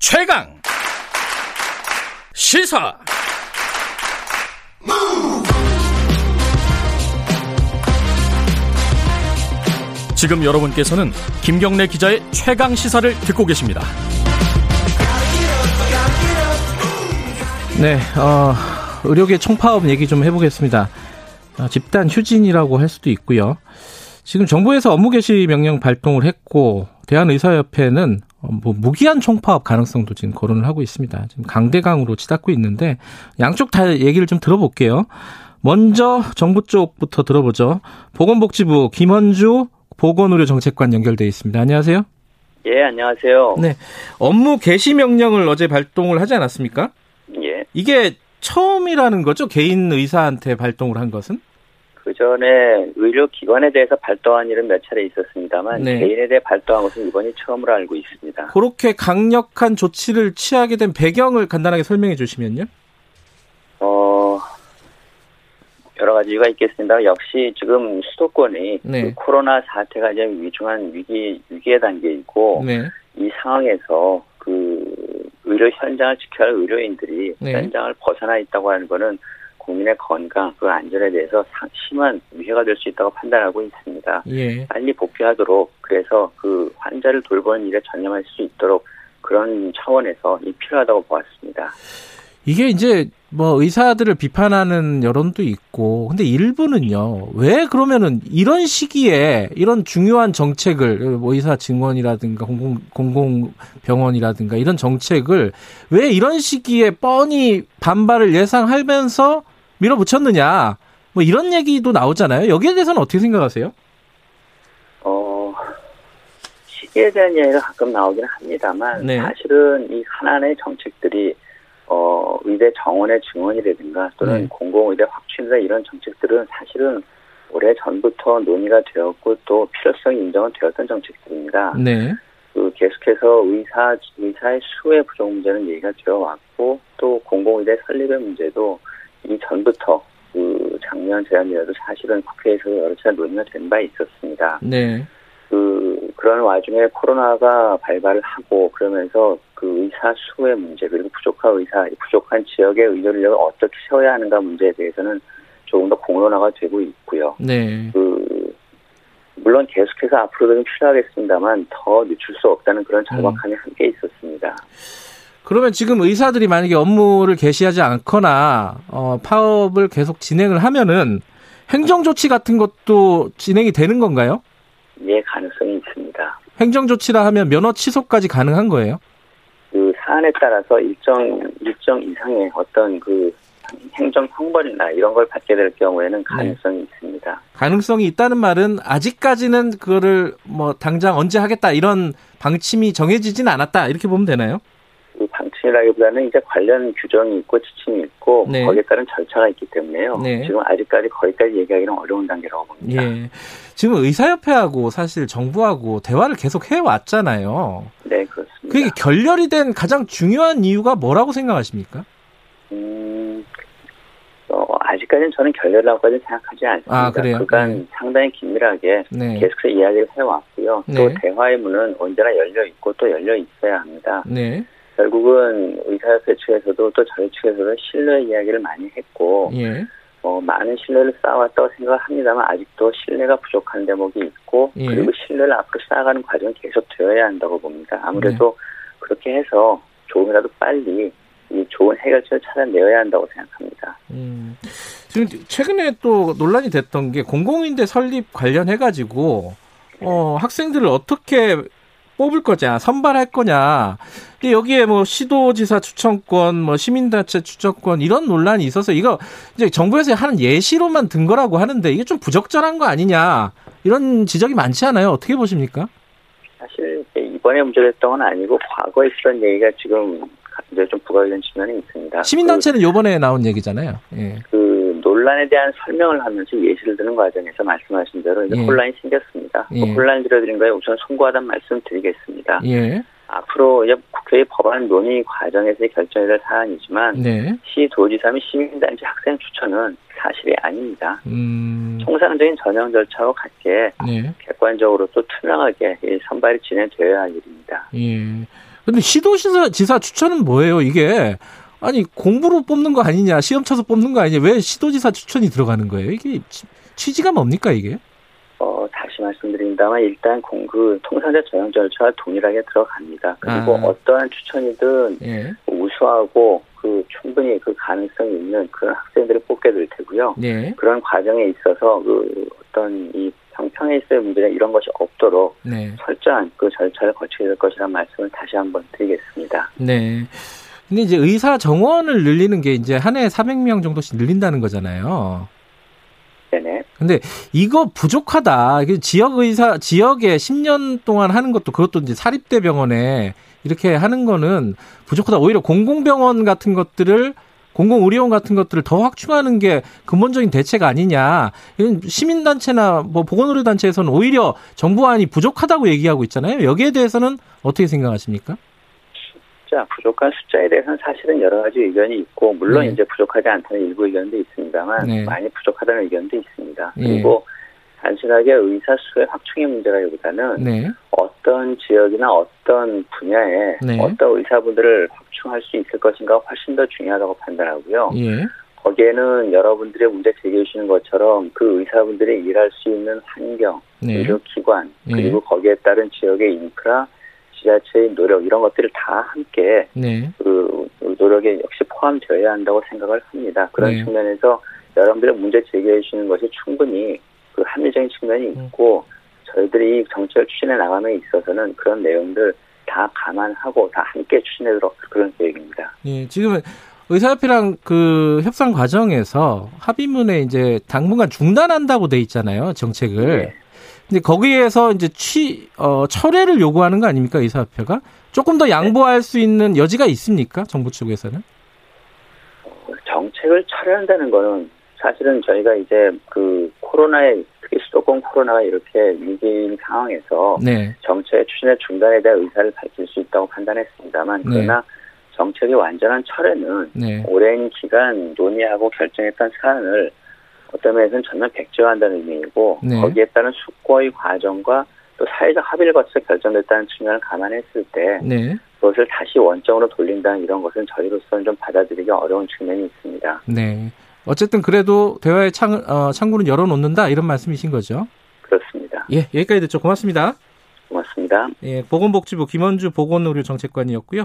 최강 시사 지금 여러분께서는 김경래 기자의 최강 시사를 듣고 계십니다. 네, 어, 의료계 총파업 얘기 좀 해보겠습니다. 어, 집단 휴진이라고 할 수도 있고요. 지금 정부에서 업무 개시 명령 발동을 했고 대한의사협회는 어, 뭐 무기한 총파업 가능성도 지금 거론을 하고 있습니다. 지금 강대강으로 치닫고 있는데 양쪽 다 얘기를 좀 들어볼게요. 먼저 정부 쪽부터 들어보죠. 보건복지부 김원주 보건의료정책관 연결돼 있습니다. 안녕하세요. 예, 안녕하세요. 네, 업무 개시 명령을 어제 발동을 하지 않았습니까? 예. 이게 처음이라는 거죠? 개인 의사한테 발동을 한 것은? 그 전에 의료기관에 대해서 발동한 일은 몇 차례 있었습니다만 네. 개인에 대해 발동한 것은 이번이 처음으로 알고 있습니다. 그렇게 강력한 조치를 취하게 된 배경을 간단하게 설명해 주시면요. 어, 여러 가지 이유가 있겠습니다. 역시 지금 수도권이 네. 그 코로나 사태가 이제 위중한 위기 위기의 단계이고 네. 이 상황에서 그 의료 현장을 지켜야 할 의료인들이 네. 현장을 벗어나 있다고 하는 거는 국민의 건강 그 안전에 대해서 상- 심한 위해가 될 수 있다고 판단하고 있습니다. 예. 빨리 복귀하도록 그래서 그 환자를 돌보는 일에 전념할 수 있도록 그런 차원에서 이 필요하다고 보았습니다. 이게 이제 뭐 의사들을 비판하는 여론도 있고 근데 일부는요. 왜 그러면은 이런 시기에 이런 중요한 정책을 뭐 의사 증원이라든가 공공 공공병원이라든가 이런 정책을 왜 이런 시기에 뻔히 반발을 예상하면서 밀어붙였느냐. 뭐 이런 얘기도 나오잖아요. 여기에 대해서는 어떻게 생각하세요? 어, 시기에 대한 이야기가 가끔 나오긴 합니다만 네. 사실은 이 하나의 정책들이 어, 의대 정원의 증원이라든가 또는 네. 공공의대 확충이나 이런 정책들은 사실은 오래 전부터 논의가 되었고 또 필요성이 인정은 되었던 정책들입니다. 네. 그 계속해서 의사 의사의 수의 부족 문제는 얘기가 되어 왔고 또 공공의대 설립의 문제도 이 전부터 그 작년 재작년에도 사실은 국회에서 여러 차례 논의가 된 바 있었습니다. 네. 그 그런 와중에 코로나가 발발을 하고 그러면서 그 의사 수의 문제 그리고 부족한 의사 부족한 지역의 의료 인력을 어떻게 세워야 하는가 문제에 대해서는 조금 더 공론화가 되고 있고요. 네. 그 물론 계속해서 앞으로도 좀 필요하겠습니다만 더 늦출 수 없다는 그런 절박함이 함께 있었습니다. 그러면 지금 의사들이 만약에 업무를 개시하지 않거나 어, 파업을 계속 진행을 하면은 행정 조치 같은 것도 진행이 되는 건가요? 예, 가능성이 있습니다. 행정 조치라 하면 면허 취소까지 가능한 거예요? 그 사안에 따라서 일정 일정 이상의 어떤 그 행정 형벌이나 이런 걸 받게 될 경우에는 가능성이 있습니다. 가능성이 있다는 말은 아직까지는 그거를 뭐 당장 언제 하겠다 이런 방침이 정해지진 않았다 이렇게 보면 되나요? 그 방침이라기보다는 이제 관련 규정이 있고 지침이 있고 네. 거기에 따른 절차가 있기 때문에요. 네. 지금 아직까지 거기까지 얘기하기는 어려운 단계라고 봅니다. 예. 지금 의사협회하고 사실 정부하고 대화를 계속 해왔잖아요. 네, 그렇습니다. 그게 결렬이 된 가장 중요한 이유가 뭐라고 생각하십니까? 음, 어, 아직까지는 저는 결렬이라고까지는 생각하지 않습니다. 아, 그래요? 그간 네. 상당히 긴밀하게 네. 계속해서 이야기를 해왔고요. 또 네. 대화의 문은 언제나 열려 있고 또 열려 있어야 합니다. 네. 결국은 의사협회 측에서도 또 저희 측에서도 신뢰 이야기를 많이 했고 예. 어, 많은 신뢰를 쌓아왔다고 생각을 합니다만 아직도 신뢰가 부족한 대목이 있고 예. 그리고 신뢰를 앞으로 쌓아가는 과정이 계속 되어야 한다고 봅니다. 아무래도 네. 그렇게 해서 조금이라도 빨리 이 좋은 해결책을 찾아내어야 한다고 생각합니다. 음. 지금 최근에 또 논란이 됐던 게 공공인대 설립 관련해 가지고 어, 학생들을 어떻게 뽑을 거냐, 선발할 거냐. 근데 여기에 뭐 시도지사 추천권, 뭐 시민단체 추천권 이런 논란이 있어서 이거 이제 정부에서 하는 예시로만 든 거라고 하는데 이게 좀 부적절한 거 아니냐. 이런 지적이 많지 않아요? 어떻게 보십니까? 사실 이번에 문제됐던 건 아니고 과거에 있었던 얘기가 지금 이제 좀 부각된 측면이 있습니다. 시민단체는 요번에 나온 얘기잖아요. 예. 그, 그 논란에 대한 설명을 하면서 예시를 드는 과정에서 말씀하신 대로 이제 예. 혼란이 생겼습니다. 그 예. 혼란 줄여드린 거에 우선 송구하다는 말씀 드리겠습니다. 예. 앞으로 이제 국회의 법안 논의 과정에서의 결정이 될 사안이지만 네. 시도지사 및 시민단체 학생 추천은 사실이 아닙니다. 음. 통상적인 전형 절차와 같게 네. 객관적으로 또 투명하게 이 선발이 진행되어야 할 일입니다. 예. 근데 시도지사 지사 추천은 뭐예요? 이게 아니 공부로 뽑는 거 아니냐, 시험 쳐서 뽑는 거 아니냐? 왜 시도지사 추천이 들어가는 거예요? 이게 취지가 뭡니까 이게? 어, 다시 말씀드린다면 일단 공그 통상자 전형 절차와 동일하게 들어갑니다. 그리고 아. 어떠한 추천이든 예, 우수하고 그 충분히 그 가능성이 있는 그런 학생들을 뽑게 될 테고요. 네, 그런 과정에 있어서 그 어떤 이 평평에서의 문제나 이런 것이 없도록 네, 철저한 그 절차를 거치게 될 것이라는 말씀을 다시 한번 드리겠습니다. 네. 근데 이제 의사 정원을 늘리는 게 이제 한 해에 400명 정도씩 늘린다는 거잖아요. 네네. 근데 이거 부족하다. 지역 의사 지역에 10년 동안 하는 것도 그것도 이제 사립대 병원에 이렇게 하는 거는 부족하다. 오히려 공공병원 같은 것들을 공공의료원 같은 것들을 더 확충하는 게 근본적인 대책 아니냐. 시민단체나 뭐 보건의료단체에서는 오히려 정부안이 부족하다고 얘기하고 있잖아요. 여기에 대해서는 어떻게 생각하십니까? 자, 부족한 숫자에 대해서는 사실은 여러 가지 의견이 있고, 물론 네. 이제 부족하지 않다는 일부 의견도 있습니다만, 네. 많이 부족하다는 의견도 있습니다. 예. 그리고 단순하게 의사 수의 확충의 문제라기보다는 네. 어떤 지역이나 어떤 분야에 네. 어떤 의사분들을 확충할 수 있을 것인가 훨씬 더 중요하다고 판단하고요. 예. 거기에는 여러분들의 문제 제기해 주시는 것처럼 그 의사분들이 일할 수 있는 환경, 네. 의료기관, 예. 그리고 거기에 따른 지역의 인프라, 지자체의 노력 이런 것들을 다 함께 네. 그 노력에 역시 포함되어야 한다고 생각을 합니다. 그런 네. 측면에서 여러분들의 문제 제기해 주시는 것이 충분히 그 합리적인 측면이 음. 있고 저희들이 이 정책을 추진해 나감에 있어서는 그런 내용들 다 감안하고 다 함께 추진하도록 그런 계획입니다. 예, 지금 의사협회랑 그 협상 과정에서 합의문에 이제 당분간 중단한다고 돼 있잖아요, 정책을. 네. 근데 거기에서 이제 취, 어, 철회를 요구하는 거 아닙니까, 의사협회가? 조금 더 양보할 수 있는 여지가 있습니까, 정부 측에서는? 정책을 철회한다는 거는 사실은 저희가 이제 그 코로나에 특히 수도권 코로나가 이렇게 위기인 상황에서 네, 정책의 추진의 중단에 대한 의사를 밝힐 수 있다고 판단했습니다만 네. 그러나 정책의 완전한 철회는 네, 오랜 기간 논의하고 결정했던 사안을 어떤 면에서는 전면 백지화한다는 의미이고 네. 거기에 따른 숙고의 과정과 또 사회적 합의를 거쳐 결정됐다는 측면을 감안했을 때 네, 그것을 다시 원점으로 돌린다는 이런 것은 저희로서는 좀 받아들이기 어려운 측면이 있습니다. 네. 어쨌든 그래도 대화의 창, 어, 창구는 열어놓는다, 이런 말씀이신 거죠? 그렇습니다. 예, 여기까지 듣죠. 고맙습니다. 고맙습니다. 예, 보건복지부 김원주 보건의료정책관이었고요.